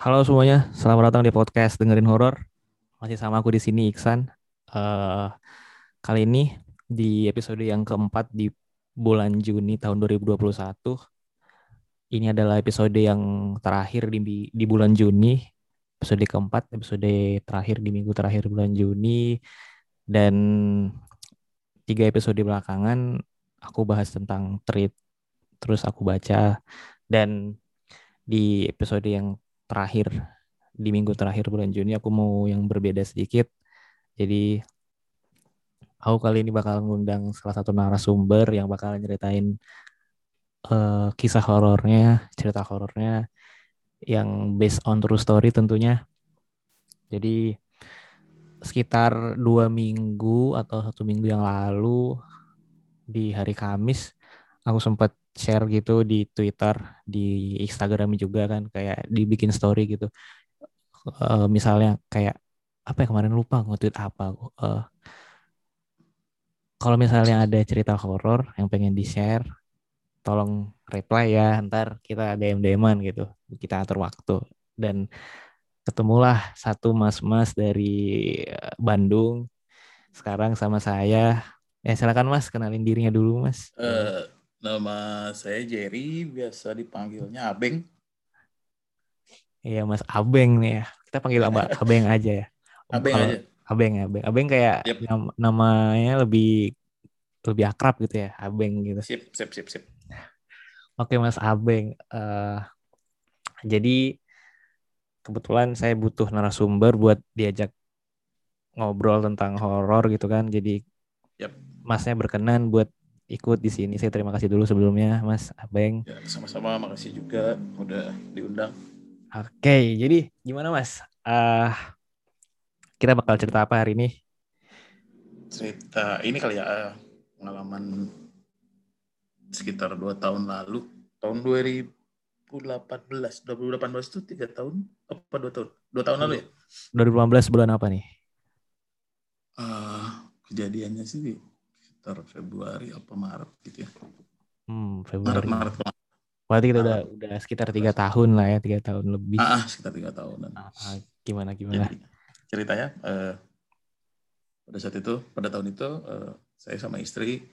Halo semuanya, selamat datang di podcast dengerin horor. Masih sama aku di sini Iksan. Eh, kali ini di episode yang keempat di bulan Juni tahun 2021. Ini adalah episode yang terakhir di di bulan Juni, episode keempat, episode terakhir di minggu terakhir bulan Juni. Dan tiga episode belakangan aku bahas tentang treat, terus aku baca dan di episode yang terakhir di minggu terakhir bulan Juni aku mau yang berbeda sedikit. Jadi aku kali ini bakal ngundang salah satu narasumber yang bakal nyeritain uh, kisah horornya, cerita horornya yang based on true story tentunya. Jadi sekitar dua minggu atau satu minggu yang lalu di hari Kamis aku sempat share gitu di Twitter, di Instagram juga kan kayak dibikin story gitu. Uh, misalnya kayak apa ya kemarin lupa nge-tweet apa. Uh, kalau misalnya ada cerita horor yang pengen di-share, tolong reply ya, ntar kita DM DM-an gitu. Kita atur waktu dan ketemulah satu mas-mas dari eh, Bandung sekarang sama saya. Ya silakan Mas, kenalin dirinya dulu Mas. Uh, Nama saya Jerry, biasa dipanggilnya Abeng. Iya Mas Abeng nih ya. Kita panggil Abang Abeng aja ya. Abeng Kalo, aja. Abeng Abeng. Abeng kayak yep. nam namanya lebih lebih akrab gitu ya, Abeng gitu. Sip, sip, sip, sip. Oke Mas Abeng. Uh, jadi kebetulan saya butuh narasumber buat diajak ngobrol tentang horor gitu kan. Jadi yep. Masnya berkenan buat ikut di sini. Saya terima kasih dulu sebelumnya, Mas Abeng. Ya, sama-sama, makasih juga udah diundang. Oke, jadi gimana Mas? Uh, kita bakal cerita apa hari ini? Cerita ini kali ya uh, pengalaman sekitar dua tahun lalu, tahun 2018, 2018 itu tiga tahun apa dua tahun? Dua tahun lalu ya? 2018 bulan apa nih? Uh, kejadiannya sih sekitar Februari apa Maret gitu ya. Hmm, Februari. Maret, Maret. Berarti kita udah udah sekitar tiga tahun lah ya, tiga tahun lebih. Ah, ah sekitar tiga tahun. Ah, ah, gimana gimana? Jadi, ceritanya eh, pada saat itu, pada tahun itu eh, saya sama istri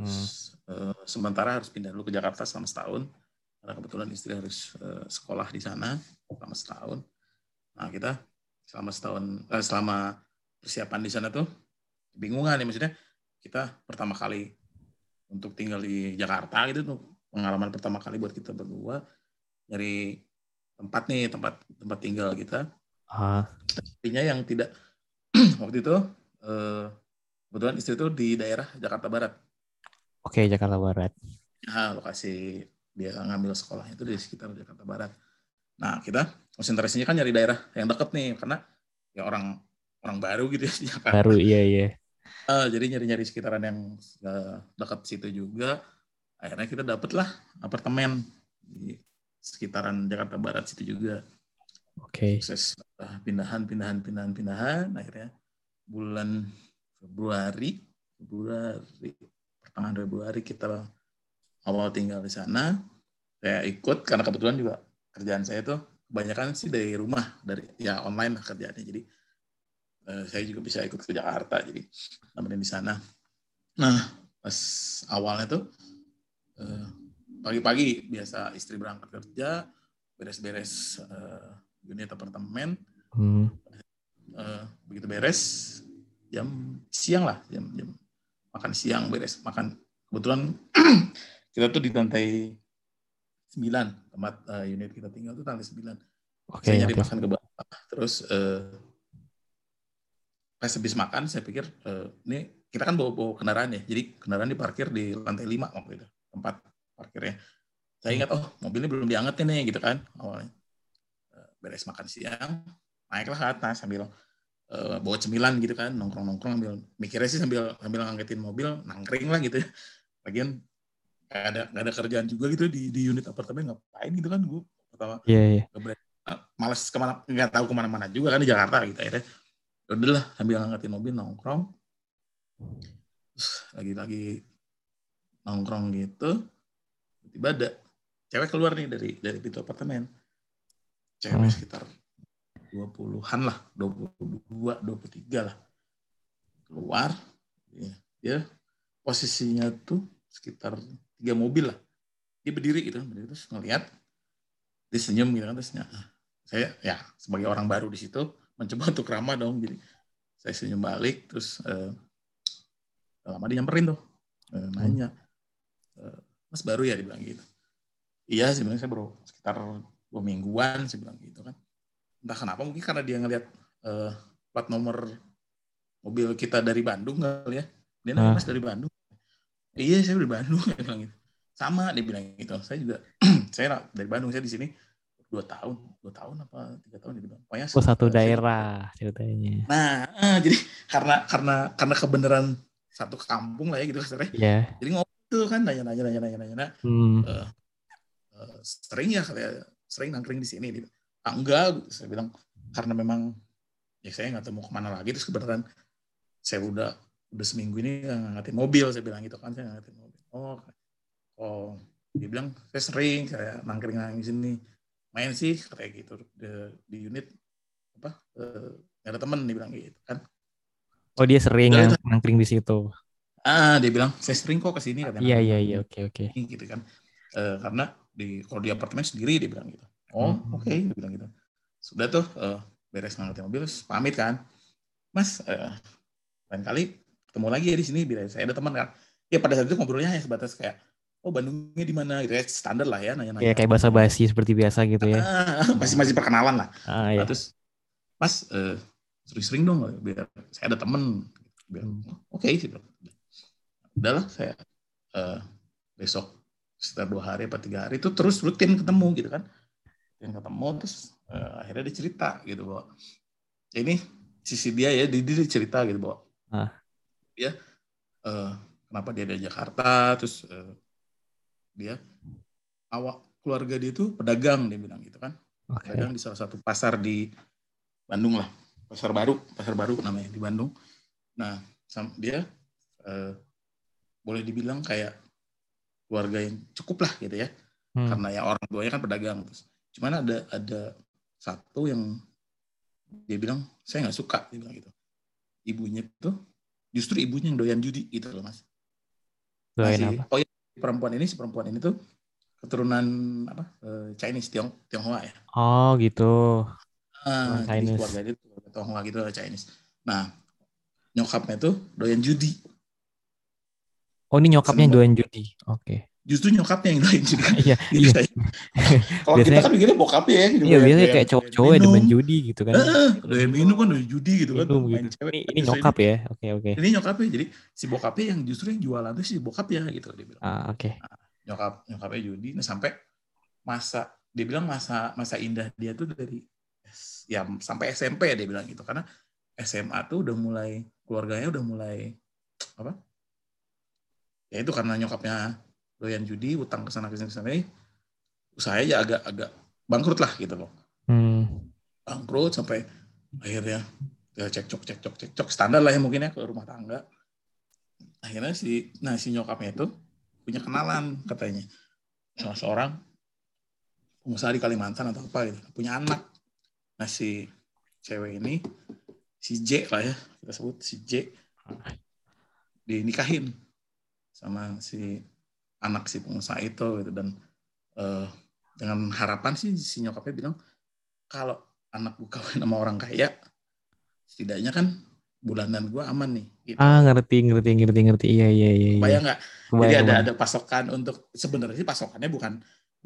hmm. eh, sementara harus pindah dulu ke Jakarta selama setahun karena kebetulan istri harus eh, sekolah di sana selama setahun. Nah kita selama setahun, eh, selama persiapan di sana tuh bingungan ya maksudnya kita pertama kali untuk tinggal di Jakarta gitu tuh pengalaman pertama kali buat kita berdua nyari tempat nih tempat tempat tinggal kita. Uh. Intinya yang tidak waktu itu eh, kebetulan istri itu di daerah Jakarta Barat. Oke okay, Jakarta Barat. Nah, lokasi dia ngambil sekolah itu di sekitar Jakarta Barat. Nah kita konsentrasinya kan nyari daerah yang deket nih karena ya orang orang baru gitu ya di Jakarta. Baru iya iya. Uh, jadi nyari-nyari sekitaran yang uh, dekat situ juga. Akhirnya kita dapatlah apartemen di sekitaran Jakarta Barat situ juga. Oke. Okay. Proses uh, pindahan, pindahan, pindahan, pindahan. Akhirnya bulan Februari, Februari, pertengahan Februari kita awal tinggal di sana. Saya ikut karena kebetulan juga kerjaan saya tuh kebanyakan sih dari rumah, dari ya online lah kerjaannya. Jadi Eh, saya juga bisa ikut ke Jakarta jadi nemenin di sana nah pas awalnya tuh eh, pagi-pagi biasa istri berangkat kerja beres-beres uh, unit apartemen hmm. uh, begitu beres jam siang lah jam jam makan siang beres makan kebetulan kita tuh di lantai 9 tempat uh, unit kita tinggal tuh lantai 9 okay, saya nyari okay. makan ke bawah terus uh, pas habis makan saya pikir e, ini kita kan bawa bawa kendaraan ya. Jadi kendaraan diparkir di lantai lima waktu itu tempat parkirnya. Saya ingat oh mobilnya belum diangetin nih gitu kan awalnya. E, beres makan siang naiklah ke atas sambil e, bawa cemilan gitu kan nongkrong nongkrong sambil mikirnya sih sambil sambil ngangetin mobil nangkring lah gitu lagian gak ada gak ada kerjaan juga gitu di di unit apartemen ngapain gitu kan gue pertama yeah, yeah. malas ke mana nggak tahu ke mana-mana juga kan di Jakarta gitu akhirnya. Ya udahlah sambil ngangkatin mobil nongkrong. Lagi-lagi nongkrong gitu tiba ada cewek keluar nih dari dari pintu apartemen. Cewek Hmm. sekitar 20-an lah 22 23 lah. Keluar ya, dia posisinya tuh sekitar tiga mobil lah. Dia berdiri gitu berdiri terus ngeliat dia senyum gitu kan terus ya, saya ya sebagai orang baru di situ mencoba untuk ramah dong. Jadi saya senyum balik terus eh, lama dia nyamperin tuh eh, nanya eh, mas baru ya? Dibilang gitu. Iya sebenarnya saya baru sekitar dua mingguan saya bilang gitu kan. Entah kenapa mungkin karena dia ngeliat eh, plat nomor mobil kita dari Bandung kali ya. Dia nanya mas dari Bandung? Iya saya dari Bandung dia bilang gitu. Sama dia bilang gitu. Saya juga saya dari Bandung saya di sini dua tahun dua tahun apa tiga tahun bilang pokoknya Oh satu daerah ceritanya. Nah, eh, jadi karena karena karena kebenaran satu kampung lah ya gitu kasarnya. Iya. Jadi ngobrol tuh kan nanya nanya nanya nanya nanya. Hmm. Eh, eh, sering ya kayak sering nangkring di sini gitu. Ah, enggak, saya bilang karena memang ya saya nggak tahu mau ke mana lagi terus kebenaran saya udah udah seminggu ini nggak ngangkatin mobil saya bilang gitu kan saya ngangkatin mobil. Oh, oh dia bilang saya sering kayak nangkring nangkring di sini main sih kayak gitu. Di, di unit apa nggak ada temen dia bilang gitu kan. Oh dia sering yang nangkring di situ. ah dia bilang saya sering kok ke sini katanya. Iya iya iya oke oke. gitu kan. Eh, karena di kalau di apartemen sendiri dia bilang gitu. Oh Hmm. oke dia bilang gitu. Sudah tuh eh, beres ngangkatin mobil terus pamit kan. Mas eh, lain kali ketemu lagi ya di sini bila saya ada teman kan. Ya pada saat itu ngobrolnya hanya sebatas kayak oh Bandungnya di mana gitu ya standar lah ya nanya-nanya Ya kayak bahasa basi seperti biasa gitu ya. Ah, masih masih perkenalan lah Ah Nah, ya. terus mas eh, sering-sering dong biar saya ada temen biar Hmm. oke sih bilang. udahlah saya eh, besok sekitar dua hari apa tiga hari itu terus rutin ketemu gitu kan rutin ketemu terus eh, akhirnya dia cerita gitu bahwa ya ini sisi dia ya dia, dia cerita gitu bahwa Ah. dia eh, kenapa dia dari Jakarta terus eh, dia awak keluarga dia itu pedagang dia bilang gitu kan. Oke. pedagang di salah satu pasar di Bandung lah. Pasar baru pasar baru namanya di Bandung. Nah dia eh, boleh dibilang kayak keluarga yang cukup lah gitu ya. Hmm. karena ya orang tuanya kan pedagang. Terus cuman ada ada satu yang dia bilang saya nggak suka dia bilang gitu. Ibunya tuh justru ibunya yang doyan judi gitu loh mas. Si- apa? oh si perempuan ini si perempuan ini tuh keturunan apa eh, Chinese Tiong Tionghoa ya Oh gitu. Jadi Chinese. keluarga dia tuh Tionghoa gitu Chinese. Nah, nyokapnya tuh doyan judi. Oh ini nyokapnya doain judi. Oke. Justru nyokapnya yang doyan judi. Iya iya. Kalau kita kan begini bokapnya ya. gitu, Iya biasanya kayak cowok-cowok yang demen judi gitu kan. Eh, doyan minum kan doyan judi gitu kan. Main gitu. cewek. Ini, ini Justru nyokap ya. Oke oke. Ini nyokapnya. Jadi si bokapnya yang justru yang jualan tuh si bokap ya gitu dia bilang. Ah oke. Nyokap nyokapnya judi. Nah, sampai masa dia bilang masa masa indah dia tuh dari ya sampai SMP dia bilang gitu karena SMA tuh udah mulai keluarganya udah mulai apa ya itu karena nyokapnya doyan judi utang ke sana ke sini ke sana usahanya ya agak agak bangkrut lah gitu loh. Hmm. bangkrut sampai akhirnya ya cekcok cekcok cekcok. Standar lah ya mungkin ya ke rumah tangga. Akhirnya si nah si nyokapnya itu punya kenalan katanya. Sama seorang pengusaha di Kalimantan atau apa gitu. Punya anak. Nah si cewek ini si J lah ya kita sebut si J. Dinikahin sama si anak si pengusaha itu gitu dan eh, dengan harapan sih si nyokapnya bilang kalau anak gue kawin sama orang kaya setidaknya kan bulanan gue aman nih gitu. Ah ngerti ngerti ngerti ngerti. Iya iya iya. iya. Bayang nggak? Jadi ada ada pasokan untuk sebenarnya sih pasokannya bukan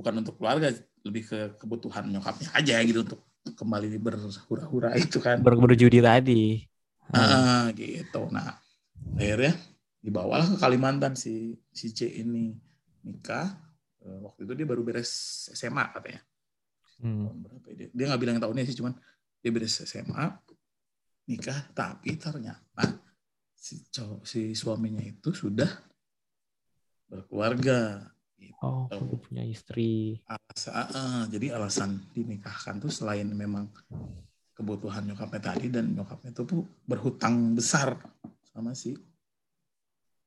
bukan untuk keluarga, lebih ke kebutuhan nyokapnya aja gitu untuk kembali berhura-hura itu kan. Ber berjudi tadi. Ah. gitu. Nah, akhirnya dibawalah ke Kalimantan si si C ini nikah. Eh, Waktu itu dia baru beres SMA katanya. Hmm. Tahun berapa ya dia? Dia nggak bilang tahunnya sih, cuman dia beres SMA nikah, tapi ternyata si cowok, si suaminya itu sudah berkeluarga. Gitu. Oh, Oh. udah punya istri. Alasan, ah, jadi alasan dinikahkan tuh selain memang kebutuhan nyokapnya tadi dan nyokapnya itu tuh berhutang besar sama si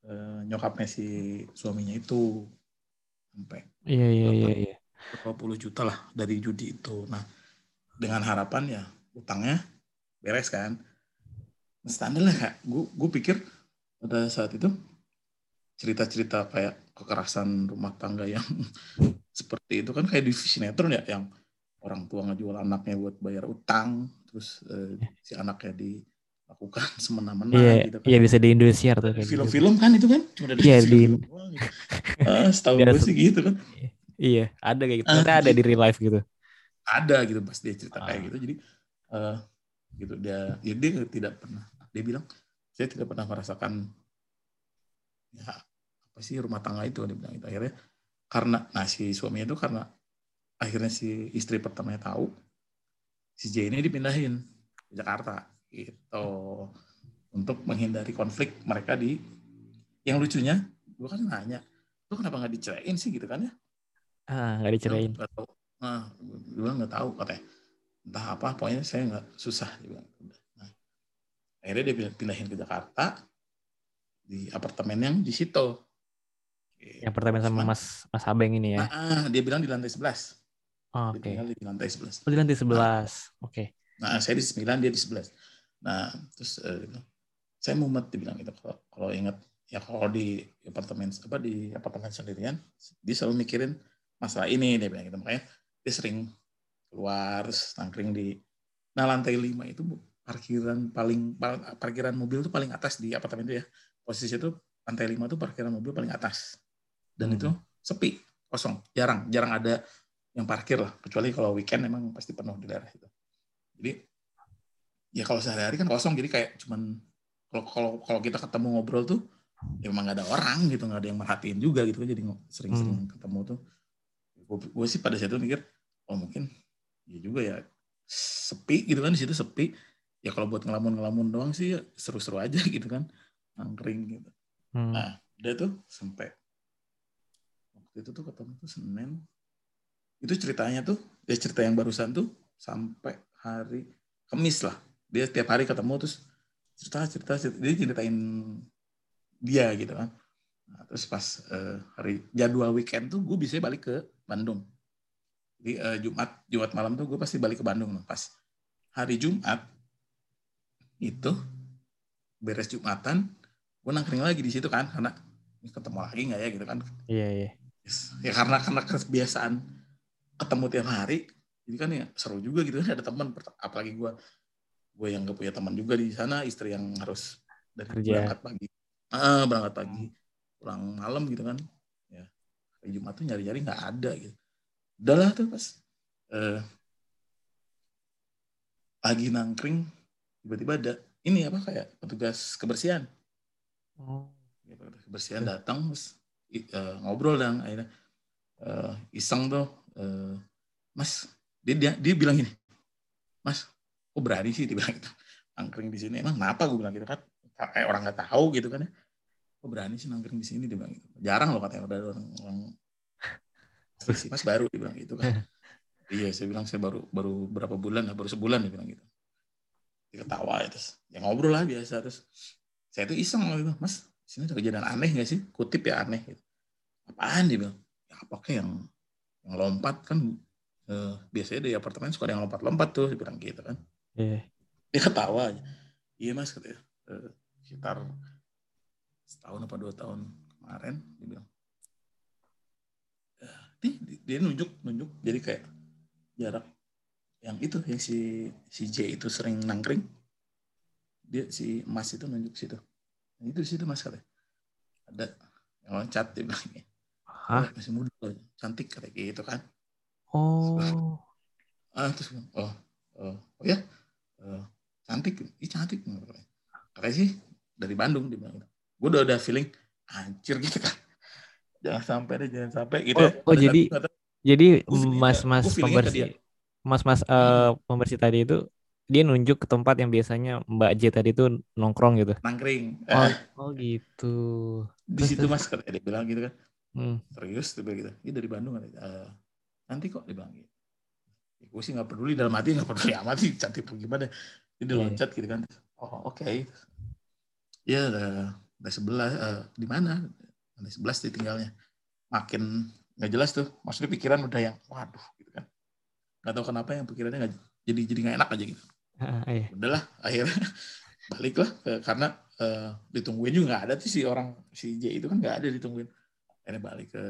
eh, nyokapnya si suaminya itu sampai Iya iya iya iya. 20 juta lah dari judi itu. Nah, dengan harapan ya utangnya beres kan standar lah kak gue gue pikir pada saat itu cerita-cerita kayak kekerasan rumah tangga yang seperti itu kan kayak di sinetron ya yang orang tua ngejual anaknya buat bayar utang terus eh, si anaknya dilakukan semena-mena Iya, gitu kan iya bisa di Indosiar tuh kayak gitu. film-film kan itu kan cuma dari Iya, di- gitu. Ah, setahu Biasa. gue sih gitu kan Iya, ada kayak gitu. Ternyata ada di real life gitu. ada gitu pas dia cerita kayak Ah. gitu jadi eh gitu dia ya dia tidak pernah dia bilang saya tidak pernah merasakan ya apa sih rumah tangga itu dia bilang itu akhirnya karena nah si suaminya itu karena akhirnya si istri pertamanya tahu si J ini dipindahin ke Jakarta gitu untuk menghindari konflik mereka di yang lucunya gue kan nanya lu kenapa nggak diceraiin sih gitu kan ya Ah, nggak dicerain. Nggak tahu. Nah, gue nggak tahu katanya. Entah apa, pokoknya saya nggak susah. Dia bilang. Nah, akhirnya dia pindahin ke Jakarta di apartemen yang di situ. Yang pertama sama Cuman- Mas Mas Abeng ini ya. Nah, ah, dia bilang di lantai 11. Oh, Dia Oke. tinggal di lantai 11. Oh, di lantai 11. Oke. Nah, saya di 9, dia di 11. Nah, terus dia bilang, saya mumet dibilang gitu kalau kalau ingat ya kalau di apartemen apa di apartemen sendirian dia selalu mikirin masalah ini dia bilang gitu. Makanya dia sering keluar nangkring di nah lantai 5 itu parkiran paling pal- parkiran mobil tuh paling atas di apartemen itu ya. Posisi itu lantai 5 tuh parkiran mobil paling atas. Dan Hmm. itu sepi kosong jarang jarang ada yang parkir lah. Kecuali kalau weekend memang pasti penuh di daerah itu jadi ya kalau sehari-hari kan kosong. Jadi kayak cuman kalau kalau kalau kita ketemu ngobrol tuh ya memang nggak ada orang gitu nggak ada yang merhatiin juga gitu jadi ngo- sering-sering ketemu tuh. Gue sih pada saat itu mikir oh mungkin ya juga ya sepi gitu kan. Di situ sepi. Ya kalau buat ngelamun-ngelamun doang sih ya seru-seru aja gitu kan. Nangkring gitu. Hmm. Nah, dia tuh sampai waktu itu tuh ketemu tuh Senin. Itu ceritanya tuh, ya cerita yang barusan tuh sampai hari Kamis lah. Dia tiap hari ketemu terus cerita cerita, cerita. dia ceritain dia gitu kan. Nah, terus pas eh, hari jadwal weekend tuh gue bisa balik ke Bandung. Jadi eh, Jumat Jumat malam tuh gue pasti balik ke Bandung. Nah, pas hari Jumat itu beres Jumatan gue nangkring lagi di situ kan karena ketemu lagi nggak ya gitu kan Iya, iya. Yes. ya karena karena kebiasaan ketemu tiap hari jadi kan ya seru juga gitu kan ada teman apalagi gue gue yang gak punya teman juga di sana istri yang harus dari Kerja. berangkat pagi. Ah, berangkat pagi pulang malam gitu kan. Ya hari Jumat tuh nyari-nyari nggak ada gitu. Udahlah tuh pas eh, lagi nangkring tiba-tiba ada ini apa kayak petugas kebersihan. Oh. ya, petugas kebersihan datang terus eh, ngobrol dan akhirnya eh, iseng tuh eh, mas dia, dia dia bilang gini mas kok berani sih dia bilang gitu nangkring di sini. Emang kenapa gue bilang gitu kan kayak orang nggak tahu gitu kan ya. Kok berani sih nangkring di sini dia bilang gitu? Jarang loh katanya udah ada orang, orang si mas baru dia bilang gitu kan. Iya saya bilang saya baru baru berapa bulan lah baru sebulan dia bilang gitu. Dia ketawa ya, terus. Ya ngobrol lah biasa terus. Saya tuh iseng gitu mas sini ada kejadian aneh gak sih? Kutip ya aneh gitu. Apaan? dia bilang. Ya apa kayak yang yang lompat kan eh, biasanya di apartemen suka ada yang lompat-lompat tuh dia bilang gitu kan Iya. dia ketawa aja. Iya mas katanya Eh, sekitar setahun apa dua tahun kemarin dia bilang "Eh, nih dia nunjuk nunjuk. Jadi kayak jarak yang itu yang si si J itu sering nangkring. Dia si Mas itu nunjuk situ. Nah, itu situ Mas katanya ada yang loncat dia bilang "Eh, Hah? masih muda loh, cantik kayak gitu kan. Oh. ah terus oh oh, oh ya Eh, cantik. Ih cantik katanya sih dari Bandung dia bilang. Gue udah ada feeling anjir gitu kan. Jangan sampai deh jangan sampai gitu Oh, ya. oh, jadi- kata, Jadi mas-mas pembersih, mas-mas eh, pembersih tadi itu dia nunjuk ke tempat yang biasanya Mbak J tadi itu nongkrong gitu. nangkring. Oh, Eh, oh gitu. di situ mas dia bilang gitu kan. Hmm. serius dia bilang gitu. Ini dari Bandung katanya. "Eh, nanti kok dia bilang gitu ya, gue sih nggak peduli dalam hati nggak peduli amat sih cantik gimana. Jadi dia Iya. loncat gitu kan. Oh oke. Ya udah udah sebelah eh, di mana? Ada sebelas ditinggalnya makin nggak jelas tuh. Maksudnya pikiran udah yang waduh gitu kan. Nggak tahu kenapa yang pikirannya nggak jadi jadi nggak enak aja gitu. Ah, iya. udahlah akhirnya baliklah ke, karena eh, ditungguin juga nggak ada tuh si orang si J itu kan nggak ada ditungguin. Akhirnya balik ke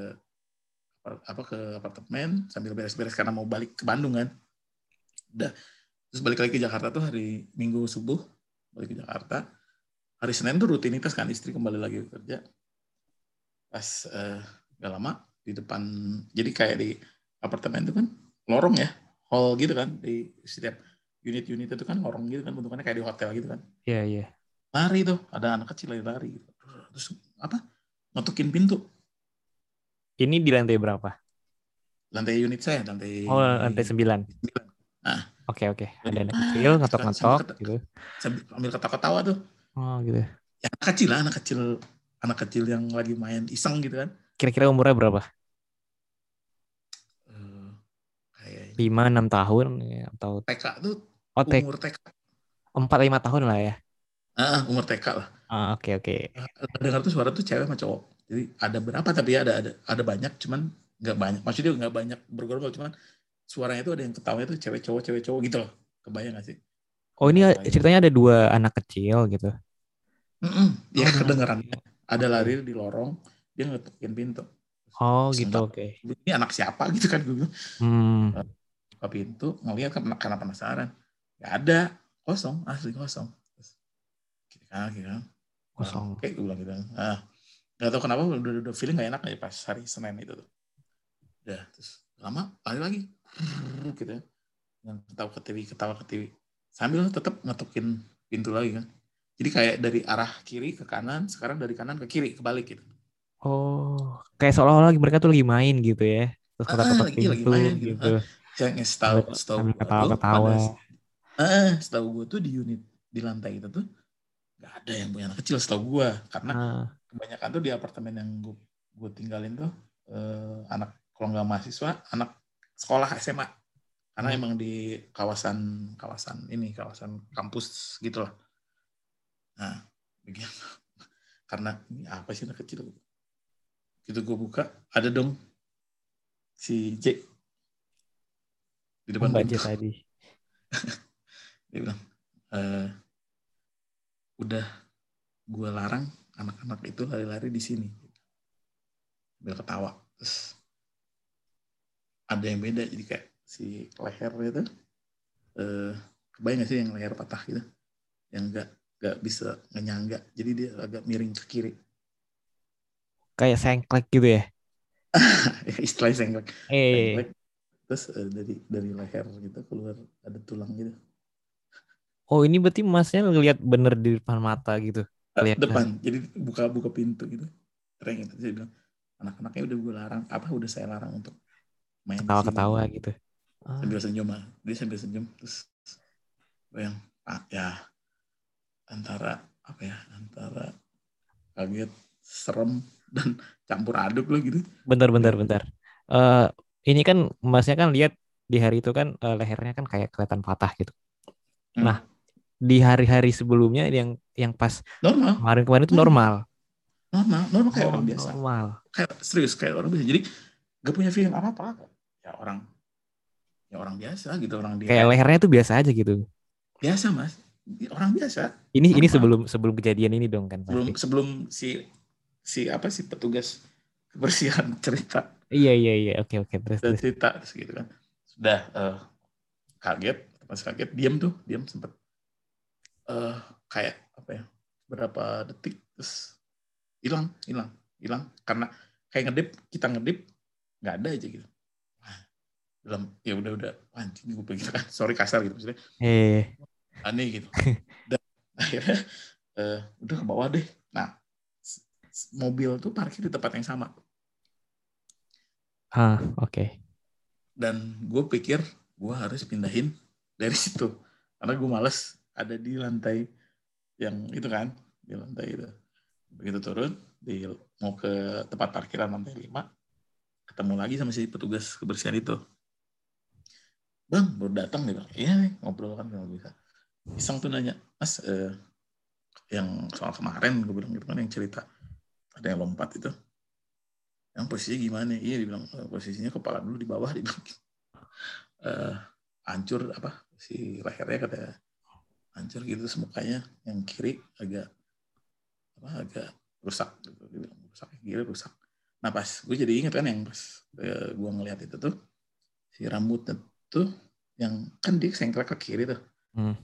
apa ke apartemen sambil beres-beres karena mau balik ke Bandung kan. Udah. Terus balik lagi ke Jakarta tuh hari Minggu subuh balik ke Jakarta. Hari Senin tuh rutinitas kan istri kembali lagi kerja. Pas eh, gak lama di depan jadi kayak di apartemen itu kan lorong ya hall gitu kan di setiap unit-unit itu kan lorong gitu kan bentukannya kayak di hotel gitu kan. Iya, iya. lari tuh ada anak kecil lagi lari gitu. terus apa ngetukin pintu Ini di lantai berapa? lantai unit saya lantai Oh, lantai 9. Nah. Oke, oke. Ada anak kecil ngetok-ngetok gitu. sambil ketawa-ketawa tuh Oh, gitu. ya anak kecil lah anak kecil anak kecil yang lagi main iseng gitu kan Kira-kira umurnya berapa? Eh, 5 6 tahun ya, atau TK tuh oh, umur TK 4 5 tahun lah ya. ah umur TK lah Ah, oke, oke. dengar tuh suara tuh cewek sama cowok jadi ada berapa tapi ya ada ada ada banyak cuman nggak banyak maksudnya nggak banyak bergerombol cuman suaranya tuh ada yang ketawanya tuh cewek cowok cewek cowok gitu loh kebayang gak sih Oh, ini Baik. ceritanya ada dua anak kecil gitu. Mm-mm, ya Oh, kedengeran oke. ada lari di lorong dia ngetukin pintu Oh, Terus gitu, oke. ini anak siapa gitu kan gue Hmm. buka pintu ngeliat kan karena penasaran nggak ada kosong asli kosong Terus, kiri kanan Kosong. Oke, gue bilang gitu. Ah, nggak tahu kenapa udah, udah, feeling gak enak aja pas hari Senin itu tuh. Udah, terus lama lari lagi. gitu ya. Yang ketawa ke TV, ketawa ke TV. Sambil tetap ngetukin pintu lagi kan. Jadi kayak dari arah kiri ke kanan, sekarang dari kanan ke kiri, kebalik gitu. Oh, kayak seolah-olah mereka tuh lagi main gitu ya. Terus Ah, ketok-ketok lagi- lagi pintu main gitu. gitu. Saya nggak gue tuh, ketawa-ketawa. pada- Ah, setahu gue tuh di unit di lantai itu tuh nggak ada yang punya anak kecil setahu gue karena Ah, kebanyakan tuh di apartemen yang gue gue tinggalin tuh eh, anak kalau nggak mahasiswa anak sekolah SMA karena Hmm. emang di kawasan kawasan ini kawasan kampus gitu lah. Nah begitu. Karena ini apa sih anak kecil? Gitu gue buka ada dong si J. Di depan Mbak J tadi. dia bilang "Eh, udah gue larang anak-anak itu lari-lari di sini. Biar ketawa. Terus ada yang beda jadi kayak si leher itu eh kebayang gak sih yang leher patah gitu? Yang nggak nggak bisa ngenyangga. Jadi dia agak miring ke kiri. Kayak sengklek gitu ya. istilahnya sengklek. Eh, Sengklek. terus eh, dari dari leher gitu keluar ada tulang gitu. Oh ini berarti masnya ngelihat bener di depan mata gitu. Eh, Kelihatan. depan jadi buka buka pintu gitu terengin terus dia bilang anak-anaknya udah gue larang apa udah saya larang untuk main di Ketawa-ketawa sini." gitu. Ah, sambil senyum ah. dia sambil senyum terus bayang ah, ya antara apa ya antara kaget serem dan campur aduk lah gitu bentar, bentar, bentar. Eh, ini kan masnya kan lihat di hari itu kan eh, lehernya kan kayak kelihatan patah gitu. Hmm. Nah, di hari-hari sebelumnya yang yang pas normal kemarin-kemarin itu normal. normal normal kayak Oh, orang biasa Normal. kayak serius kayak orang biasa jadi gak punya feeling apa apa ya orang ya orang biasa gitu orang dia Kayak lehernya tuh biasa aja gitu. biasa mas orang biasa Ini ini Normal. sebelum sebelum kejadian ini dong kan sebelum pasti. sebelum si si apa si petugas kebersihan cerita Iya iya iya. Oke oke terus dan terus. cerita terus gitu kan sudah eh, kaget pas kaget diam tuh diam sempet eh kayak apa ya berapa detik terus hilang hilang hilang. Karena kayak ngedip kita ngedip nggak ada aja gitu. Wah, dalam ya udah udah "Wah, anjing gue pikir kan sorry kasar gitu maksudnya. Eh, aneh gitu. Dan akhirnya eh, udah ke bawah deh. Nah mobil tuh parkir di tempat yang sama. Ah oke. dan gue pikir gue harus pindahin dari situ. Karena gue males ada di lantai yang itu kan di lantai itu. Begitu turun di mau ke tempat parkiran lantai 5 ketemu lagi sama si petugas kebersihan itu. Bang baru datang nih bang iya nih ngobrol kan kalau bisa. Iseng tuh nanya mas eh, yang soal kemarin gue bilang gitu kan yang cerita. Ada yang lompat itu. Yang posisinya gimana? Iya dibilang "Eh, posisinya kepala dulu di bawah dibilang. Eh, hancur apa si lehernya kata hancur gitu terus mukanya yang kiri agak apa agak rusak gitu. Dia bilang rusak kiri rusak. Nah pas gue jadi inget kan yang pas eh, gue ngeliat itu tuh si rambutnya tuh yang kan dia sengklek ke kiri tuh. Hmm.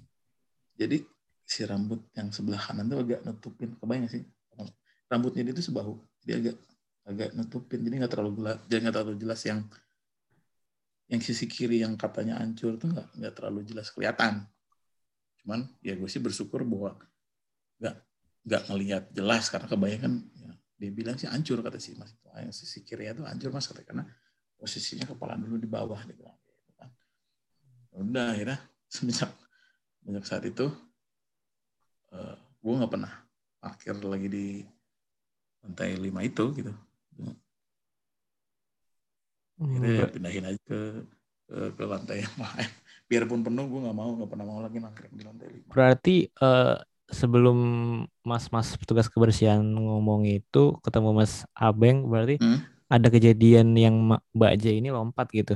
jadi si rambut yang sebelah kanan tuh agak nutupin kebayang sih? Rambutnya dia tuh sebahu dia agak agak nutupin jadi nggak terlalu jelas jadi nggak terlalu jelas yang yang sisi kiri yang katanya hancur tuh nggak nggak terlalu jelas kelihatan cuman ya gue sih bersyukur bahwa nggak nggak ngelihat jelas karena kebanyakan ya, dia bilang sih hancur kata si mas "Ah, yang sisi kiri itu hancur mas katanya karena posisinya kepala dulu di bawah dia bilang gitu kan. Udah akhirnya semenjak semenjak saat itu eh, gue nggak pernah parkir lagi di lantai lima itu gitu. Akhirnya ya Ber- pindahin aja ke ke, ke lantai yang lain biarpun penuh gue nggak mau nggak pernah mau lagi nangkring di lantai lima Berarti eh, sebelum mas-mas petugas kebersihan ngomong itu ketemu Mas Abeng berarti Hmm? ada kejadian yang Mbak J ini lompat gitu.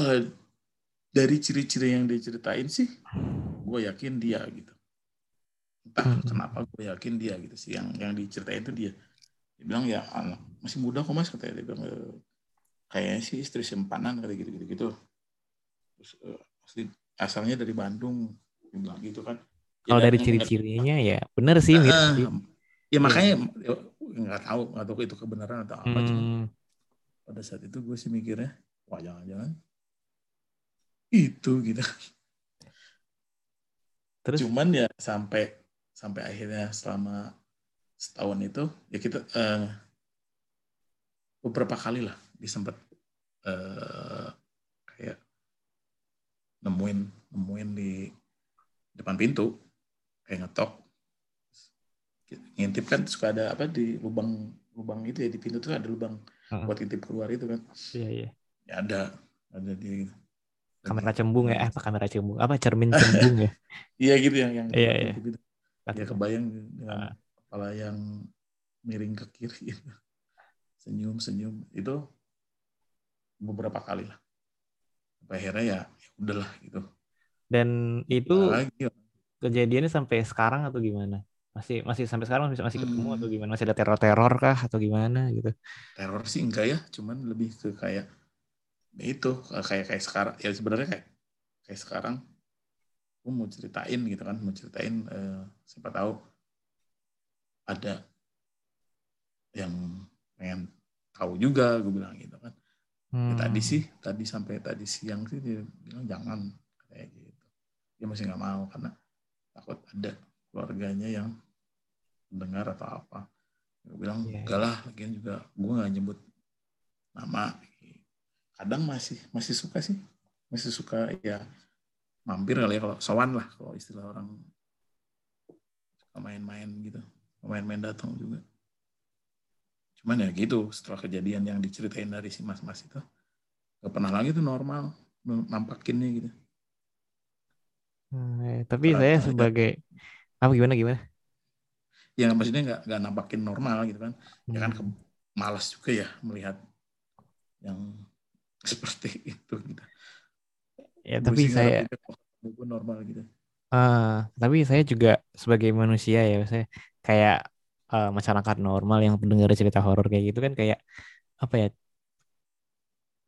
Eh, dari ciri-ciri yang dia ceritain sih gue yakin dia gitu entah Hmm. kenapa gue yakin dia gitu sih yang yang diceritain itu dia dia bilang ya anak masih muda kok mas katanya dia bilang "Eh, kayaknya sih istri simpanan kata gitu gitu. Gitu terus eh, asli asalnya dari Bandung bilang gitu kan. Ya, Kalau dari ciri-cirinya ya bener sih sih. ya makanya ya, nggak tahu nggak tahu itu kebenaran atau apa cuman Hmm, pada saat itu gue sih mikirnya wah jangan-jangan itu gitu. Terus? Cuman ya sampai sampai akhirnya selama setahun itu ya kita eh, beberapa kali lah disempat eh, kayak nemuin nemuin di depan pintu kayak ngetok ngintip kan suka ada apa di lubang lubang itu ya di pintu tuh ada lubang Heeh. buat intip keluar itu kan iya iya. ya ada ada di Kamera cembung ya, eh apa kamera cembung? Apa cermin cembung ya? iya gitu yang yang Iya, iya. intip itu. ya kebayang dengan kepala yang miring ke kiri senyum senyum itu beberapa kali lah sampai akhirnya ya, ya udahlah gitu Dan itu Nah, lagi kejadiannya sampai sekarang atau gimana? Masih masih sampai sekarang masih masih ketemu Hmm. atau gimana? Masih ada teror-teror kah atau gimana gitu? teror sih enggak ya cuman lebih ke kayak ya itu kayak kayak sekarang ya sebenarnya kayak kayak sekarang gue mau ceritain gitu kan mau ceritain eh, siapa tahu ada yang pengen tahu juga gue bilang gitu kan Ya, Hmm. tadi sih tadi sampai tadi siang sih dia bilang jangan kayak gitu. Dia masih nggak mau karena takut ada keluarganya yang mendengar atau apa. Gue bilang Iya, enggak lah lagian juga gue nggak nyebut nama. Kadang masih masih suka sih. Masih suka ya mampir kali ya kalau sowan lah kalau istilah orang suka main-main gitu. Main-main datang juga cuman ya gitu setelah kejadian yang diceritain dari si mas-mas itu gak pernah lagi tuh normal nampakinnya gitu. Hmm, eh, tapi Ternyata saya sebagai apa gimana gimana? ya maksudnya nggak nggak nampakin normal gitu kan. Ya kan Hmm. ke- malas juga ya melihat yang seperti itu gitu. Ya tapi sih saya normal gitu. Ah tapi saya juga sebagai manusia ya saya kayak eh, masyarakat normal yang mendengar cerita horor kayak gitu kan kayak apa ya?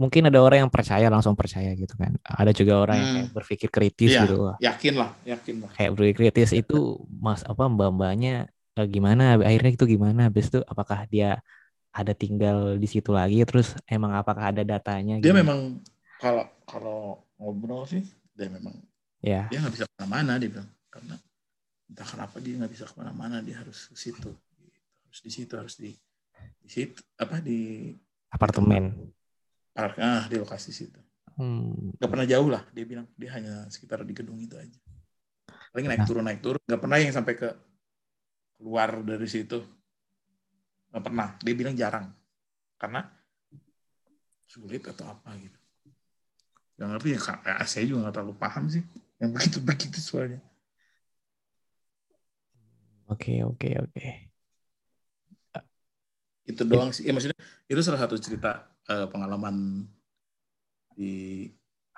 Mungkin ada orang yang percaya langsung percaya gitu kan. Ada juga orang yang kayak Hmm. berpikir kritis Iya. gitu. Yakin lah yakin lah kayak berpikir kritis itu mas apa mbak-mbaknya eh, gimana akhirnya itu gimana habis itu apakah dia ada tinggal di situ lagi terus emang apakah ada datanya dia gitu memang kalau kalau ngobrol sih dia memang ya dia nggak bisa ke mana-mana dia bilang karena entah kenapa dia nggak bisa ke mana-mana dia harus ke situ harus di situ harus di di situ apa di apartemen. Park ah di lokasi situ. Hmm. nggak pernah jauh lah dia bilang dia hanya sekitar di gedung itu aja. Paling naik Nah. turun naik turun. Nggak pernah yang sampai ke keluar dari situ. Nggak pernah. Dia bilang jarang. Karena sulit atau apa gitu. Yang ngerti ya eh, saya juga nggak terlalu paham sih. Yang begitu begitu soalnya. Oke oke oke itu doang sih ya maksudnya itu salah satu cerita eh, pengalaman di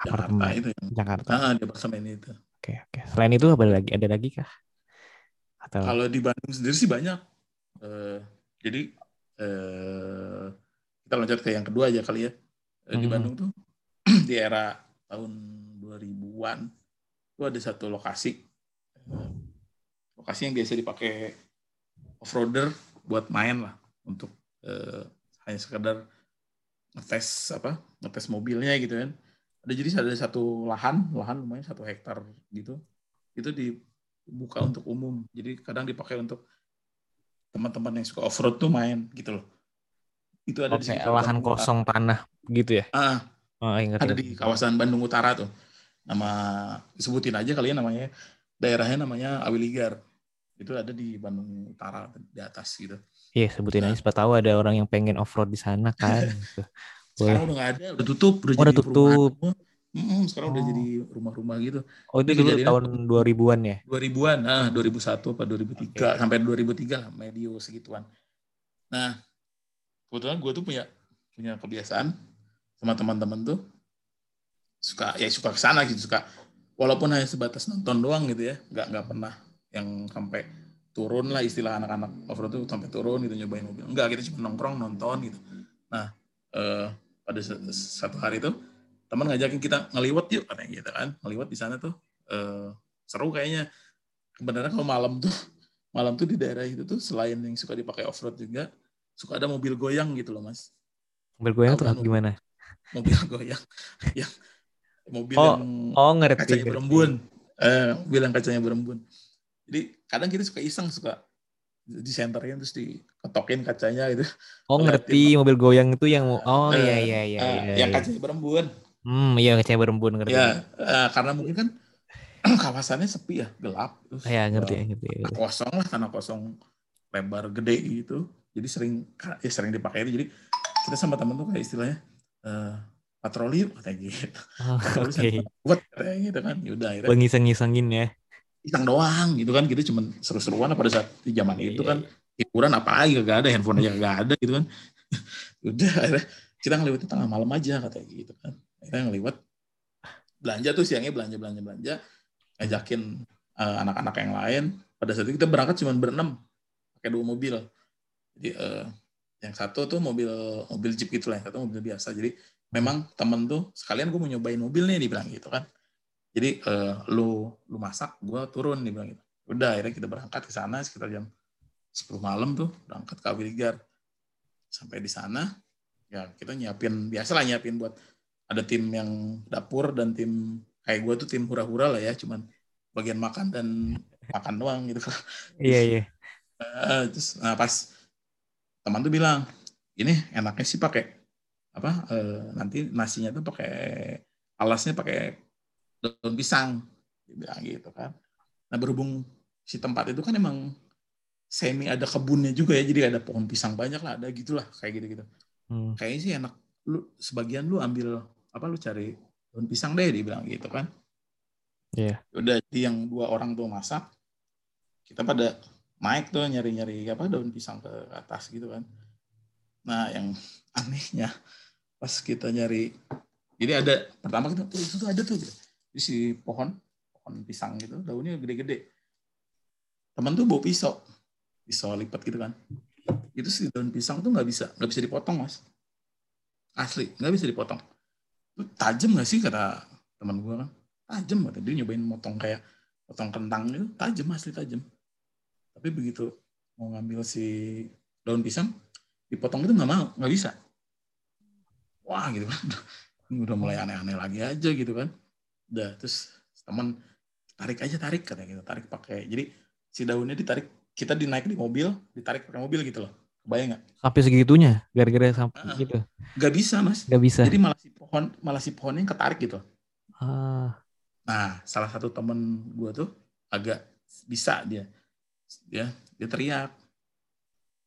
Jakarta itu yang Jakarta. ah, di apartemen itu. Oke, oke. Selain itu apa lagi? Ada lagi kah? Atau Kalau di Bandung sendiri sih banyak. Eh, jadi eh, kita loncat ke yang kedua aja kali ya. Eh, Di Hmm. Bandung tuh di era tahun 2000-an itu ada satu lokasi lokasi yang biasa dipakai off-roader buat main lah untuk eh, hanya sekedar ngetes apa ngetes mobilnya gitu kan. Ada jadi ada satu lahan lahan lumayan satu hektar gitu. Itu dibuka untuk umum. Jadi kadang dipakai untuk teman-teman yang suka off-road tuh main gitu loh. Itu ada di Oke, sekitar lahan Utara. kosong tanah gitu ya? ah Oh, ingat, ada ingat. di kawasan Bandung Utara tuh. Nama disebutin aja kalian namanya. Daerahnya namanya Awiligar. Itu ada di Bandung Utara di atas gitu Iya, sebutin aja siapa tahu ada orang yang pengen off-road di sana kan. gitu. sekarang udah nggak ada udah tutup udah Oh, udah tutup. Mm-mm, sekarang udah Oh. jadi rumah-rumah gitu Oh, itu dulu tahun 2000-an ya? 2000-an ah 2001 apa 2003 Oke. sampai 2003 lah medio segituan nah kebetulan gue tuh punya punya kebiasaan sama teman-teman tuh suka ya suka ke sana gitu suka walaupun hanya sebatas nonton doang gitu ya nggak nggak pernah yang sampai turun lah istilah anak-anak off-road tuh sampai turun gitu nyobain mobil. Enggak kita cuma nongkrong nonton gitu. Nah eh, pada sa- satu hari tuh teman ngajakin kita ngeliwat yuk katanya gitu kan. Ngeliwat di sana tuh eh, seru kayaknya. Sebenarnya kalau malam tuh malam tuh di daerah itu tuh selain yang suka dipakai off-road juga suka ada mobil goyang gitu loh mas. Mobil goyang tuh kan, gimana? mobil goyang. Yang mobil Oh, yang Oh, ngerti. kacanya ngerti. berembun. Eh mobil yang kacanya berembun. Jadi kadang kita suka iseng suka di senternya terus diketokin kacanya gitu Oh, ngerti mobil goyang itu yang Oh, Eh, iya iya iya Eh, iya. yang iya. kacanya berembun Hmm, iya kacanya berembun ngerti. ya eh, karena mungkin kan kawasannya sepi ya gelap terus Ah, ya, ngerti, eh, ngerti. kosong lah tanah kosong lebar gede gitu jadi sering ya sering dipakai jadi kita sama temen tuh kayak istilahnya eh, patroli katanya gitu Oh, Oke. sama buat katanya gitu kan yaudah akhirnya Buat ngiseng-ngisengin ya. Iseng doang gitu kan. Gitu cuman seru-seruan pada saat di zaman itu Iya, kan hiburan apa lagi gak ada handphone aja gak ada gitu kan. Udah akhirnya kita ngeliwatin tengah malam aja katanya gitu kan. Akhirnya ngeliwat belanja tuh siangnya belanja belanja belanja. Ngajakin eh, anak-anak yang lain. Pada saat itu kita berangkat cuma berenam pakai dua mobil. Jadi eh, yang satu tuh mobil mobil jeep gitu lah yang satu mobil biasa. Jadi memang temen tuh sekalian gue mau nyobain mobil nih dibilang gitu kan jadi eh, lu lu masak gue turun dibilang gitu. Udah akhirnya kita berangkat ke sana sekitar jam 10 malam tuh berangkat ke Awiligar sampai di sana ya kita nyiapin biasa lah nyiapin buat ada tim yang dapur dan tim kayak gue tuh tim hura-hura lah ya cuman bagian makan dan makan doang gitu. Iya iya. Eh, terus nah pas teman tuh bilang ini enaknya sih pakai apa eh, nanti nasinya tuh pakai alasnya pakai daun pisang dia bilang gitu kan. Nah berhubung si tempat itu kan emang semi ada kebunnya juga ya jadi ada pohon pisang banyak lah ada gitulah kayak gitu gitu Hmm. kayaknya sih enak. Lu sebagian lu ambil apa lu cari daun pisang deh dia bilang gitu kan. Iya. udah jadi yang dua orang tuh masak kita pada naik tuh nyari-nyari apa daun pisang ke atas gitu kan. Nah yang anehnya pas kita nyari jadi ada pertama kita tuh itu tuh ada tuh di si pohon pohon pisang gitu daunnya gede-gede. Teman tuh bawa pisau. Pisau lipat gitu kan. Itu si daun pisang tuh nggak bisa nggak bisa dipotong mas. Asli nggak bisa dipotong. Itu tajam nggak sih kata teman gue kan? Tajam kata dia nyobain motong kayak potong kentang gitu. Tajam asli tajam. Tapi begitu mau ngambil si daun pisang dipotong itu nggak mau nggak bisa. Wah gitu kan. Udah mulai aneh-aneh lagi aja gitu kan udah terus teman tarik aja tarik katanya gitu tarik pakai jadi si daunnya ditarik kita dinaik di mobil ditarik pakai mobil gitu loh kebayang nggak Sampai segitunya gara-gara sampai Ah. gitu. nggak bisa mas Gak bisa. jadi malah si pohon malah si pohonnya yang ketarik gitu Ah, Nah, salah satu temen gue tuh agak bisa dia. Dia dia teriak.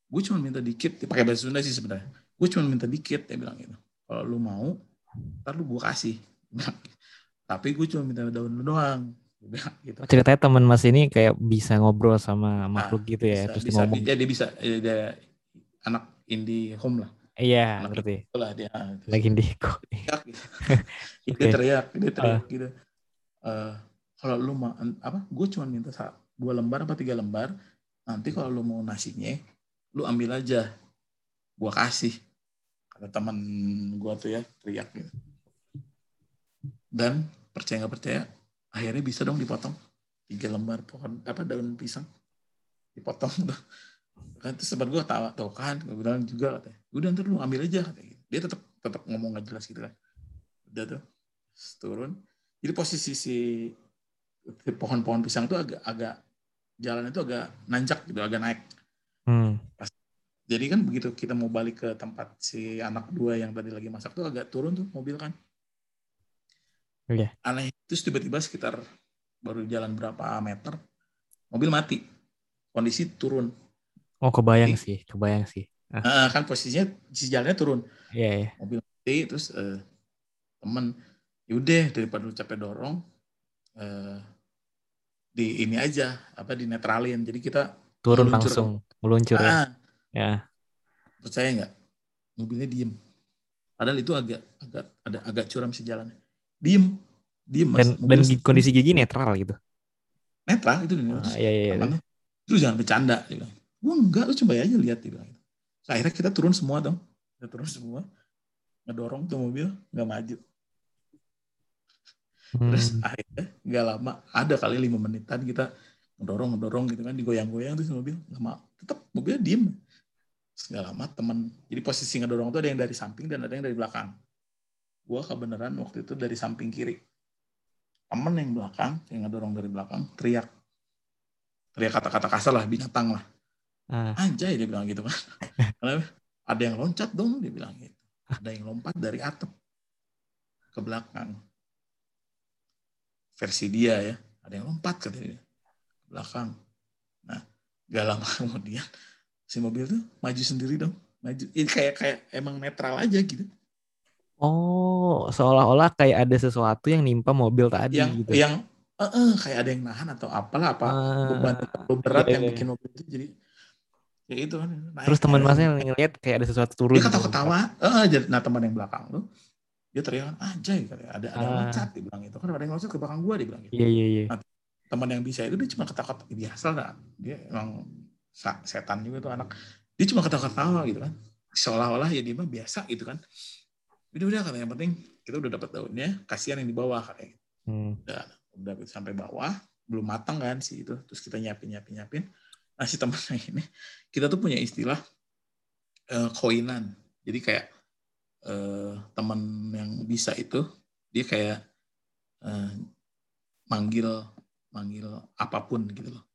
Gue cuma minta dikit, dia pakai bahasa Sunda sih sebenarnya. Gue cuma minta dikit, dia bilang gitu. Kalau lu mau, ntar lu gue kasih. Dia. Tapi gue cuma minta daun doang. Dia gitu. ceritanya teman Mas ini kayak bisa ngobrol sama makhluk gitu ya, Bisa, terus dia bisa, ngomong. dia, dia bisa, eh, dia anak indie home lah. Iya, Anak ngerti. lah dia Terus Lagi Diko. teriak gitu. Oke. dia teriak dia teriak Ah. gitu Eh, kalau lu mau apa gue cuma minta dua lembar apa tiga lembar nanti kalau lu mau nasinya lu ambil aja gua kasih kata teman gua tuh ya teriak gitu dan percaya nggak percaya akhirnya bisa dong dipotong. Tiga lembar pohon apa daun pisang. Dipotong tuh. Kan terus sempat gue tawa tau kan gue bilang juga katanya. Udah ntar lu ambil aja katanya gitu. dia tetap tetap ngomong nggak jelas gitu kan. Udah tuh turun. Jadi posisi si, si pohon-pohon pisang tuh agak agak jalan itu agak nanjak gitu agak naik. Hmm. jadi kan begitu kita mau balik ke tempat si anak dua yang tadi lagi masak tuh agak turun tuh mobil kan Iya. aneh terus tiba-tiba sekitar baru jalan berapa meter mobil mati kondisi turun Oh, kebayang Ih. sih, kebayang sih. Nah, kan posisinya si jalannya turun Iya, iya. mobil mati terus eh, temen yaudah daripada lu capek dorong eh, di ini aja apa di netralin jadi kita Turun Meluncur. langsung, meluncur ya. ah, Ya. percaya nggak mobilnya diem padahal itu agak agak ada agak curam si jalannya diem. Diem mas. Dan dan kondisi gigi netral gitu. netral itu. Ah, iya, iya, iya. lu jangan bercanda bilang. Gua enggak lu coba aja lihat gitu. Terus akhirnya kita turun semua dong. Kita turun semua. Ngedorong tuh mobil nggak maju. Terus Hmm. akhirnya nggak lama ada kali lima menitan kita ngedorong ngedorong gitu kan digoyang-goyang terus mobil. Nggak mau tetap mobilnya diem. Terus nggak lama teman jadi posisi ngedorong tuh ada yang dari samping dan ada yang dari belakang gua kebenaran waktu itu dari samping kiri. Temen yang belakang yang ngedorong dari belakang teriak. Teriak kata-kata kasar lah binatang lah. Ah, anjay dia bilang gitu kan. Ada yang loncat dong dia bilang gitu. Ada yang lompat dari atap ke belakang. Versi dia ya. Ada yang lompat ke belakang. Nah gak lama kemudian si mobil tuh maju sendiri dong. Maju ini kayak kayak emang netral aja gitu Oh, seolah-olah kayak ada sesuatu yang nimpa mobil tadi yang gitu. yang eh, eh, kayak ada yang nahan atau apalah apa Ah, beban terlalu berat iya, yang iya. bikin mobil itu jadi ya itu kan naik Terus teman masnya ngeliat kayak ada sesuatu turun. dia gitu. ketawa-ketawa eh jadi nah teman yang belakang tuh dia teriak anjay katanya ada ada yang Ah. loncat dia bilang gitu kan ada yang loncat ke belakang gua dia bilang gitu Iya, iya, iya. teman yang bisa itu dia cuma ketawa-ketawa biasa lah dia emang setan juga tuh anak dia cuma ketawa-ketawa gitu kan seolah-olah ya dia mah biasa gitu kan udah udah katanya. Yang penting kita udah dapat daunnya kasihan yang di bawah katanya. Hmm. udah sampai bawah belum matang kan sih itu. Terus kita nyiapin nyiapin nyiapin. Nah si temennya ini kita tuh punya istilah eh, koinan. Jadi kayak eh, teman yang bisa itu dia kayak eh, manggil manggil apa pun gitu loh.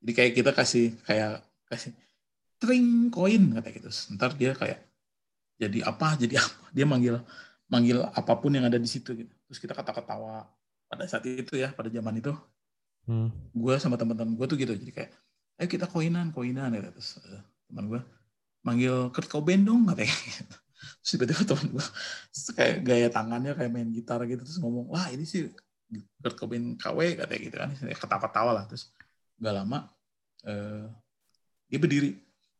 Jadi kayak kita kasih kayak kasih tring koin kata gitu. Ntar dia kayak jadi apa? Jadi apa? Dia manggil manggil apa pun yang ada di situ gitu. Terus kita kata-ketawa pada saat itu ya pada zaman itu Hmm. gue sama teman-teman gue tuh gitu. Jadi kayak ayo kita koinan koinan ya terus eh, teman gue manggil Kurt Cobain dong katanya. Gitu. terus tiba-tiba teman gue kayak gaya tangannya kayak main gitar gitu terus ngomong wah ini sih Kurt Cobain KW katanya gitu kan. Ketawa-ketawa lah. Terus gak lama eh, dia berdiri.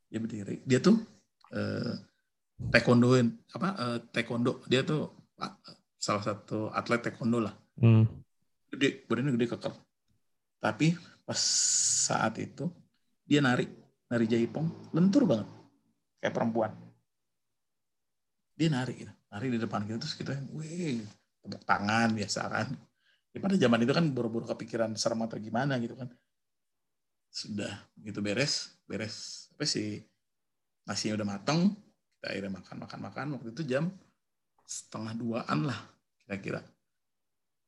Dia berdiri. Dia tuh eh, taekwondoin apa eh, taekwondo. Dia tuh ah, salah satu atlet taekwondo lah. Hmm. gede badannya gede keker. Tapi pas saat itu dia nari nari jaipong lentur banget. Kayak perempuan. Dia nari gitu. Nari di depan kita terus kita wih tepuk tangan biasa kan. Ya, pada zaman itu kan buru-buru kepikiran serem atau gimana gitu kan. Sudah gitu beres beres. Apa sih? Nasinya udah mateng kita akhirnya makan makan makan. Waktu itu jam setengah duaan lah kira-kira.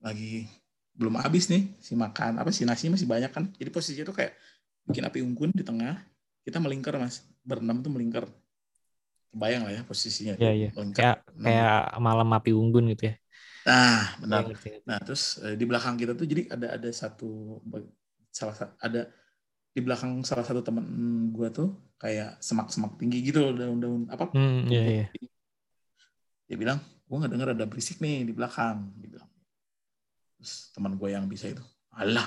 Lagi belum habis nih si makan apa si nasi masih banyak kan. Jadi posisinya tuh kayak bikin api unggun di tengah. Kita melingkar mas. Berenam tuh melingkar. Kebayang lah ya posisinya. Iya, iya. melingkar Kayak kayak malam api unggun gitu ya. nah benar. Iya, ngerti. Nah, terus eh, di belakang kita tuh jadi ada ada satu salah satu ada di belakang salah satu temen gua tuh kayak semak-semak tinggi gitu loh, daun-daun apa? Hmm, iya, iya. Dia bilang, gua nggak dengar ada berisik nih di belakang. Dia bilang. Terus teman gue yang bisa itu, alah,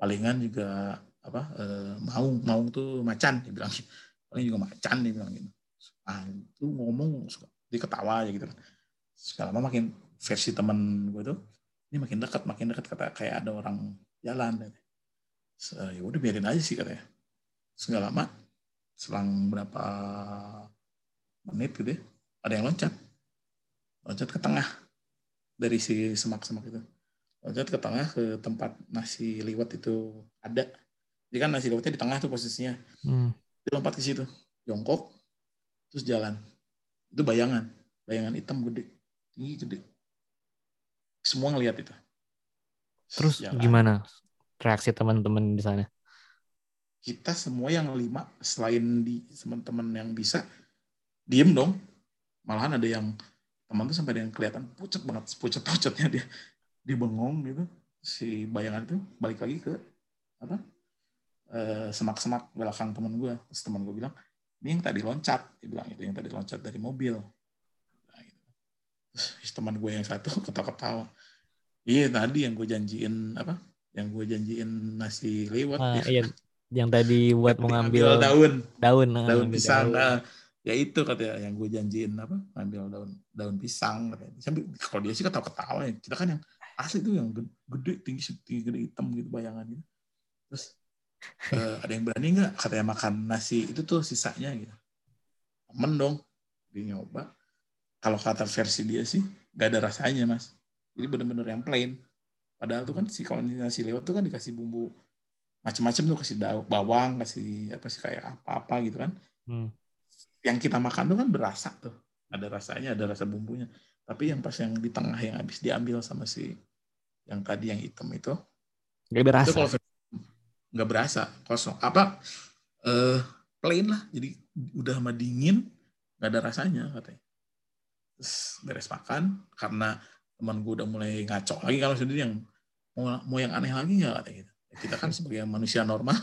palingan juga apa? eh, maung, maung tuh macan. Dia bilang, paling juga macan dia bilang gitu. ah itu ngomong suka dia ketawa aja gitu kan lama makin versi teman gue tuh ini makin dekat makin dekat kata kayak ada orang jalan so, ya udah biarin aja sih katanya. Segala lama selang berapa menit gitu ya ada yang loncat. Loncat ke tengah dari si semak-semak itu. Loncat ke tengah ke tempat nasi liwet itu ada. Jadi kan nasi liwetnya di tengah tuh posisinya. Hmm. dia lompat ke situ jongkok terus jalan. Itu bayangan bayangan hitam gede tinggi gede. Semua ngelihat itu. Terus jalan. gimana reaksi teman-teman di sana? Kita semua yang lima selain di teman-teman yang bisa diem dong. Malahan ada yang teman tuh sampai ada yang kelihatan pucat banget pucat-pucatnya dia. Dia bengong gitu. Si bayangan itu balik lagi ke apa eh, semak-semak belakang teman gue terus teman gue bilang ini yang tadi loncat. Dia bilang itu yang tadi loncat dari mobil. Nah, gitu. terus teman gue yang satu ketawa-ketawa. Iya tadi yang gue janjiin apa yang gue janjiin nasi lewat ah, iya yang tadi buat mengambil daun. daun daun pisang daun. Nah, ya itu katanya yang gue janjiin apa ngambil daun daun pisang katanya. Sambil kalau dia sih ketawa ketawa ya. Kita kan yang asli tuh yang gede, tinggi tinggi gede hitam gitu bayangan gitu. Terus uh, ada yang berani nggak? Katanya makan nasi itu tuh sisanya gitu. Temen dong dia nyoba. Kalau kata versi dia sih nggak ada rasanya mas. Jadi bener-bener yang plain padahal tuh kan si kalau nasi lewat tuh kan dikasih bumbu macam-macam tuh kasih daun bawang kasih apa sih kayak apa-apa gitu kan. Hmm. Yang kita makan tuh kan berasa tuh. Ada rasanya ada rasa bumbunya. Tapi yang pas yang di tengah yang habis diambil sama si yang tadi yang hitam itu nggak berasa. itu kalau nggak berasa kosong. Apa uh, plain lah. Jadi udah sama dingin nggak ada rasanya katanya. Terus beres makan karena teman gue udah mulai ngaco lagi kalau sendiri yang mau, mau yang aneh lagi nggak? Katanya gitu. Kita kan sebagai manusia normal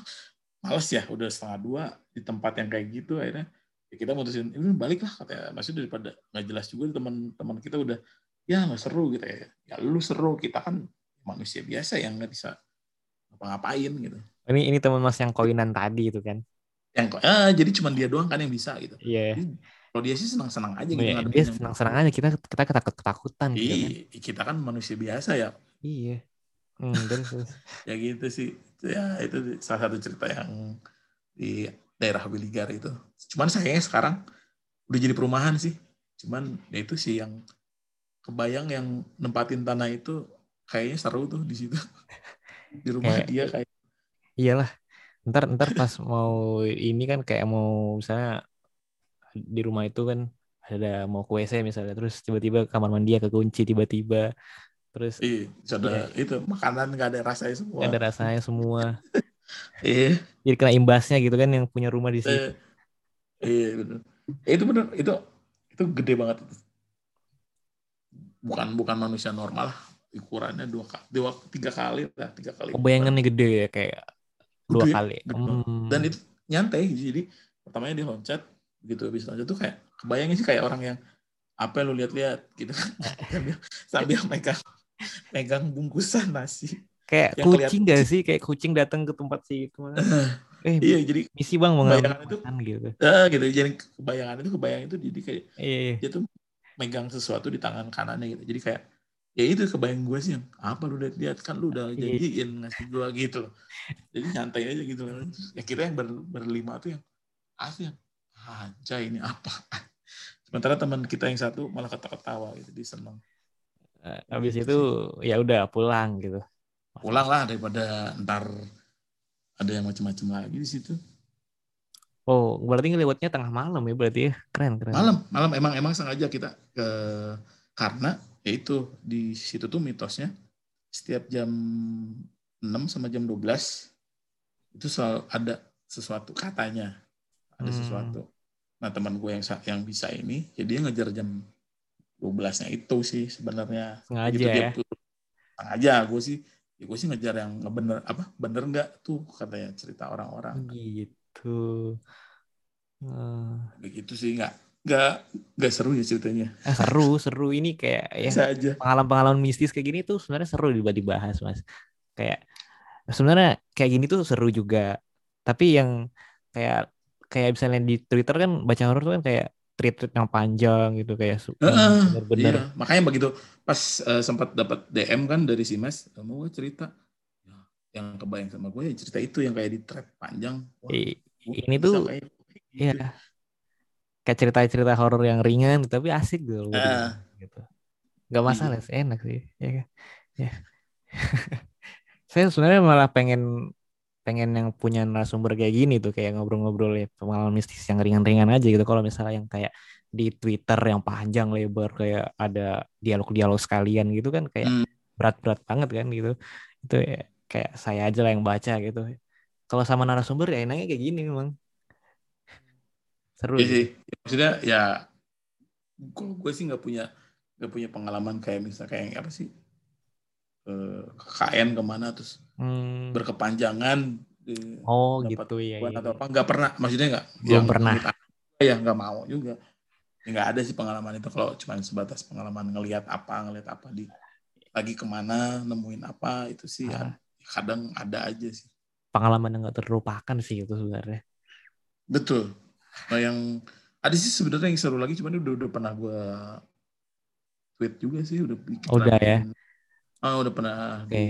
males ya udah setengah dua di tempat yang kayak gitu akhirnya ya kita mutusin ini balik lah katanya. Masih daripada nggak jelas juga teman-teman kita udah ya nggak seru gitu ya. Ya lu seru kita kan manusia biasa yang nggak bisa ngapa-ngapain gitu. Ini ini teman mas yang koinan tadi itu kan? Yang ah, jadi cuma dia doang kan yang bisa gitu. Iya. Yeah. kalau dia sih senang-senang aja gitu yeah, dia senang-senang aja. Kita kita ketakut ketakutan gitu kan. kita kan manusia biasa ya. Iya hmm, dan ya gitu sih ya itu salah satu cerita yang di daerah Wiligar itu. Cuman sayangnya sekarang udah jadi perumahan sih. Cuman ya itu sih yang kebayang yang nempatin tanah itu kayaknya seru tuh di situ. di rumah dia kayak. Iyalah. Ntar ntar pas mau ini kan kayak mau misalnya di rumah itu kan ada mau ke WC misalnya terus tiba-tiba kamar mandi ya kekunci tiba-tiba terus iya ada ya, itu makanan nggak ada rasanya semua gak ada rasanya semua Iya. Jadi kena imbasnya gitu kan yang punya rumah di situ. Iya benar. Eh, itu benar itu itu gede banget Bukan bukan manusia normal lah ukurannya dua kali dua tiga kali lah tiga kali. Kebayangannya gede ya kayak dua kali. Hmm. Dan itu nyantai jadi pertamanya dia loncat gitu habis loncat tuh kayak kebayangnya sih kayak orang yang apa lu lihat-lihat gitu sambil sambil megang megang bungkusan nasi kayak yang kucing gak sih? Kayak kucing datang ke tempat si itu eh iya jadi misi bang mau bayangan itu gitu. Uh, gitu. Jadi kebayangan itu kebayang itu jadi kayak iya, iya. dia tuh megang sesuatu di tangan kanannya gitu. Jadi kayak ya itu kebayang gue sih yang apa lu lihat? Lihat kan lu udah iya. janjiin ngasih gue gitu loh. Jadi nyantai aja gitu loh. Ya kita yang ber, berlima tuh yang asli yang aja ini apa? Sementara teman kita yang satu malah ketawa-ketawa gitu dia seneng habis itu ya udah pulang gitu pulang lah daripada ntar ada yang macam-macam lagi di situ. Oh, berarti ngelewatnya tengah malam ya berarti ya. Keren, keren. Malam, malam emang emang sengaja kita ke karena yaitu di situ tuh mitosnya setiap jam 6 sama jam 12 itu selalu ada sesuatu katanya. Ada hmm. sesuatu. Nah, teman gue yang yang bisa ini, jadi ya dia ngejar jam 12-nya itu sih sebenarnya. Sengaja gitu, ya. Dia, sengaja gue sih ya gue sih ngejar yang bener apa bener nggak tuh katanya cerita orang-orang. Gitu. Uh. begitu sih nggak nggak nggak seru ya ceritanya. Eh, seru seru. Ini kayak ya pengalaman-pengalaman mistis kayak gini tuh sebenarnya seru dibahas mas. Kayak sebenarnya kayak gini tuh seru juga. Tapi yang kayak kayak misalnya di Twitter kan baca horor tuh kan kayak tweet-tweet yang panjang gitu kayak yang bener-bener iya. Makanya begitu pas eh, sempat dapat DM kan dari si Mas, "Eh, mau gue cerita. Ya, yang kebayang sama gue ya cerita itu yang kayak di thread panjang. Wah, ini tuh kayak gitu. Iya. Kayak cerita-cerita horor yang ringan tapi asik gitu. Ah. gitu. Gak masalah sih, enak sih. Ya, ya. Saya sebenarnya malah pengen pengen yang punya narasumber kayak gini tuh kayak ngobrol-ngobrol ya pengalaman mistis yang ringan-ringan aja gitu kalau misalnya yang kayak di Twitter yang panjang lebar kayak ada dialog-dialog sekalian gitu kan kayak Hmm. berat-berat banget kan gitu itu ya, kayak saya aja lah yang baca gitu kalau sama narasumber ya enaknya kayak gini memang seru gitu. sih. Ya, maksudnya ya kalau gue sih nggak punya nggak punya pengalaman kayak misalnya kayak apa sih eh, KKN ke mana terus Hmm. berkepanjangan Oh gitu ya. buat iya. atau apa nggak pernah maksudnya nggak Belum yang pernah. ya nggak mau juga ya, nggak ada sih pengalaman itu kalau cuma sebatas pengalaman ngelihat apa ngelihat apa di lagi ke mana nemuin apa itu sih Ah. ya, kadang ada aja sih Pengalaman yang gak terlupakan sih itu sebenarnya. betul nah yang ada sih sebenarnya yang seru lagi cuman udah udah pernah gue tweet juga sih udah bikin Udah ya? ah udah pernah Oke. di,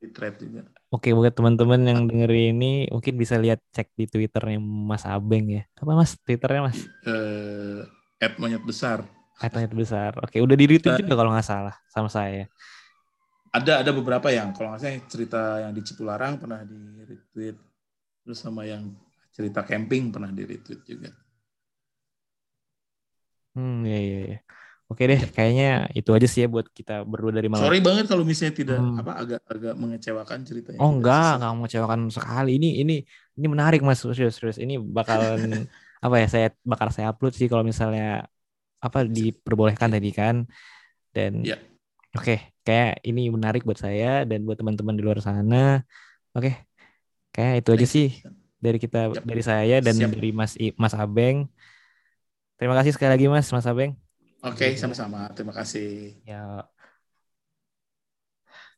di thread juga Oke buat teman-teman yang denger ini mungkin bisa lihat cek di Twitternya Mas Abeng ya. Apa Mas Twitternya Mas? eh at monyet besar Atlet besar. Oke udah di retweet Kita- juga kalau nggak salah sama saya. ada ada beberapa yang kalau nggak salah cerita yang di Cipularang pernah di retweet terus sama yang cerita camping pernah di retweet juga Hmm iya iya. iya. Oke deh kayaknya itu aja sih ya buat kita berdua dari malam. sorry banget kalau misalnya tidak Hmm. apa agak agak mengecewakan ceritanya Oh enggak, enggak mengecewakan sekali. Ini ini ini menarik Mas, serius serius. Ini bakalan apa ya? Saya bakal saya upload sih kalau misalnya apa diperbolehkan tadi kan. Dan Iya. oke, kayak ini menarik buat saya dan buat teman-teman di luar sana. Oke. Kayak itu aja sih dari kita Yap. dari saya dan Siap. dari Mas I- Mas Abeng. Terima kasih sekali lagi Mas, Mas Abeng. Oke sama-sama. Terima kasih. Ya.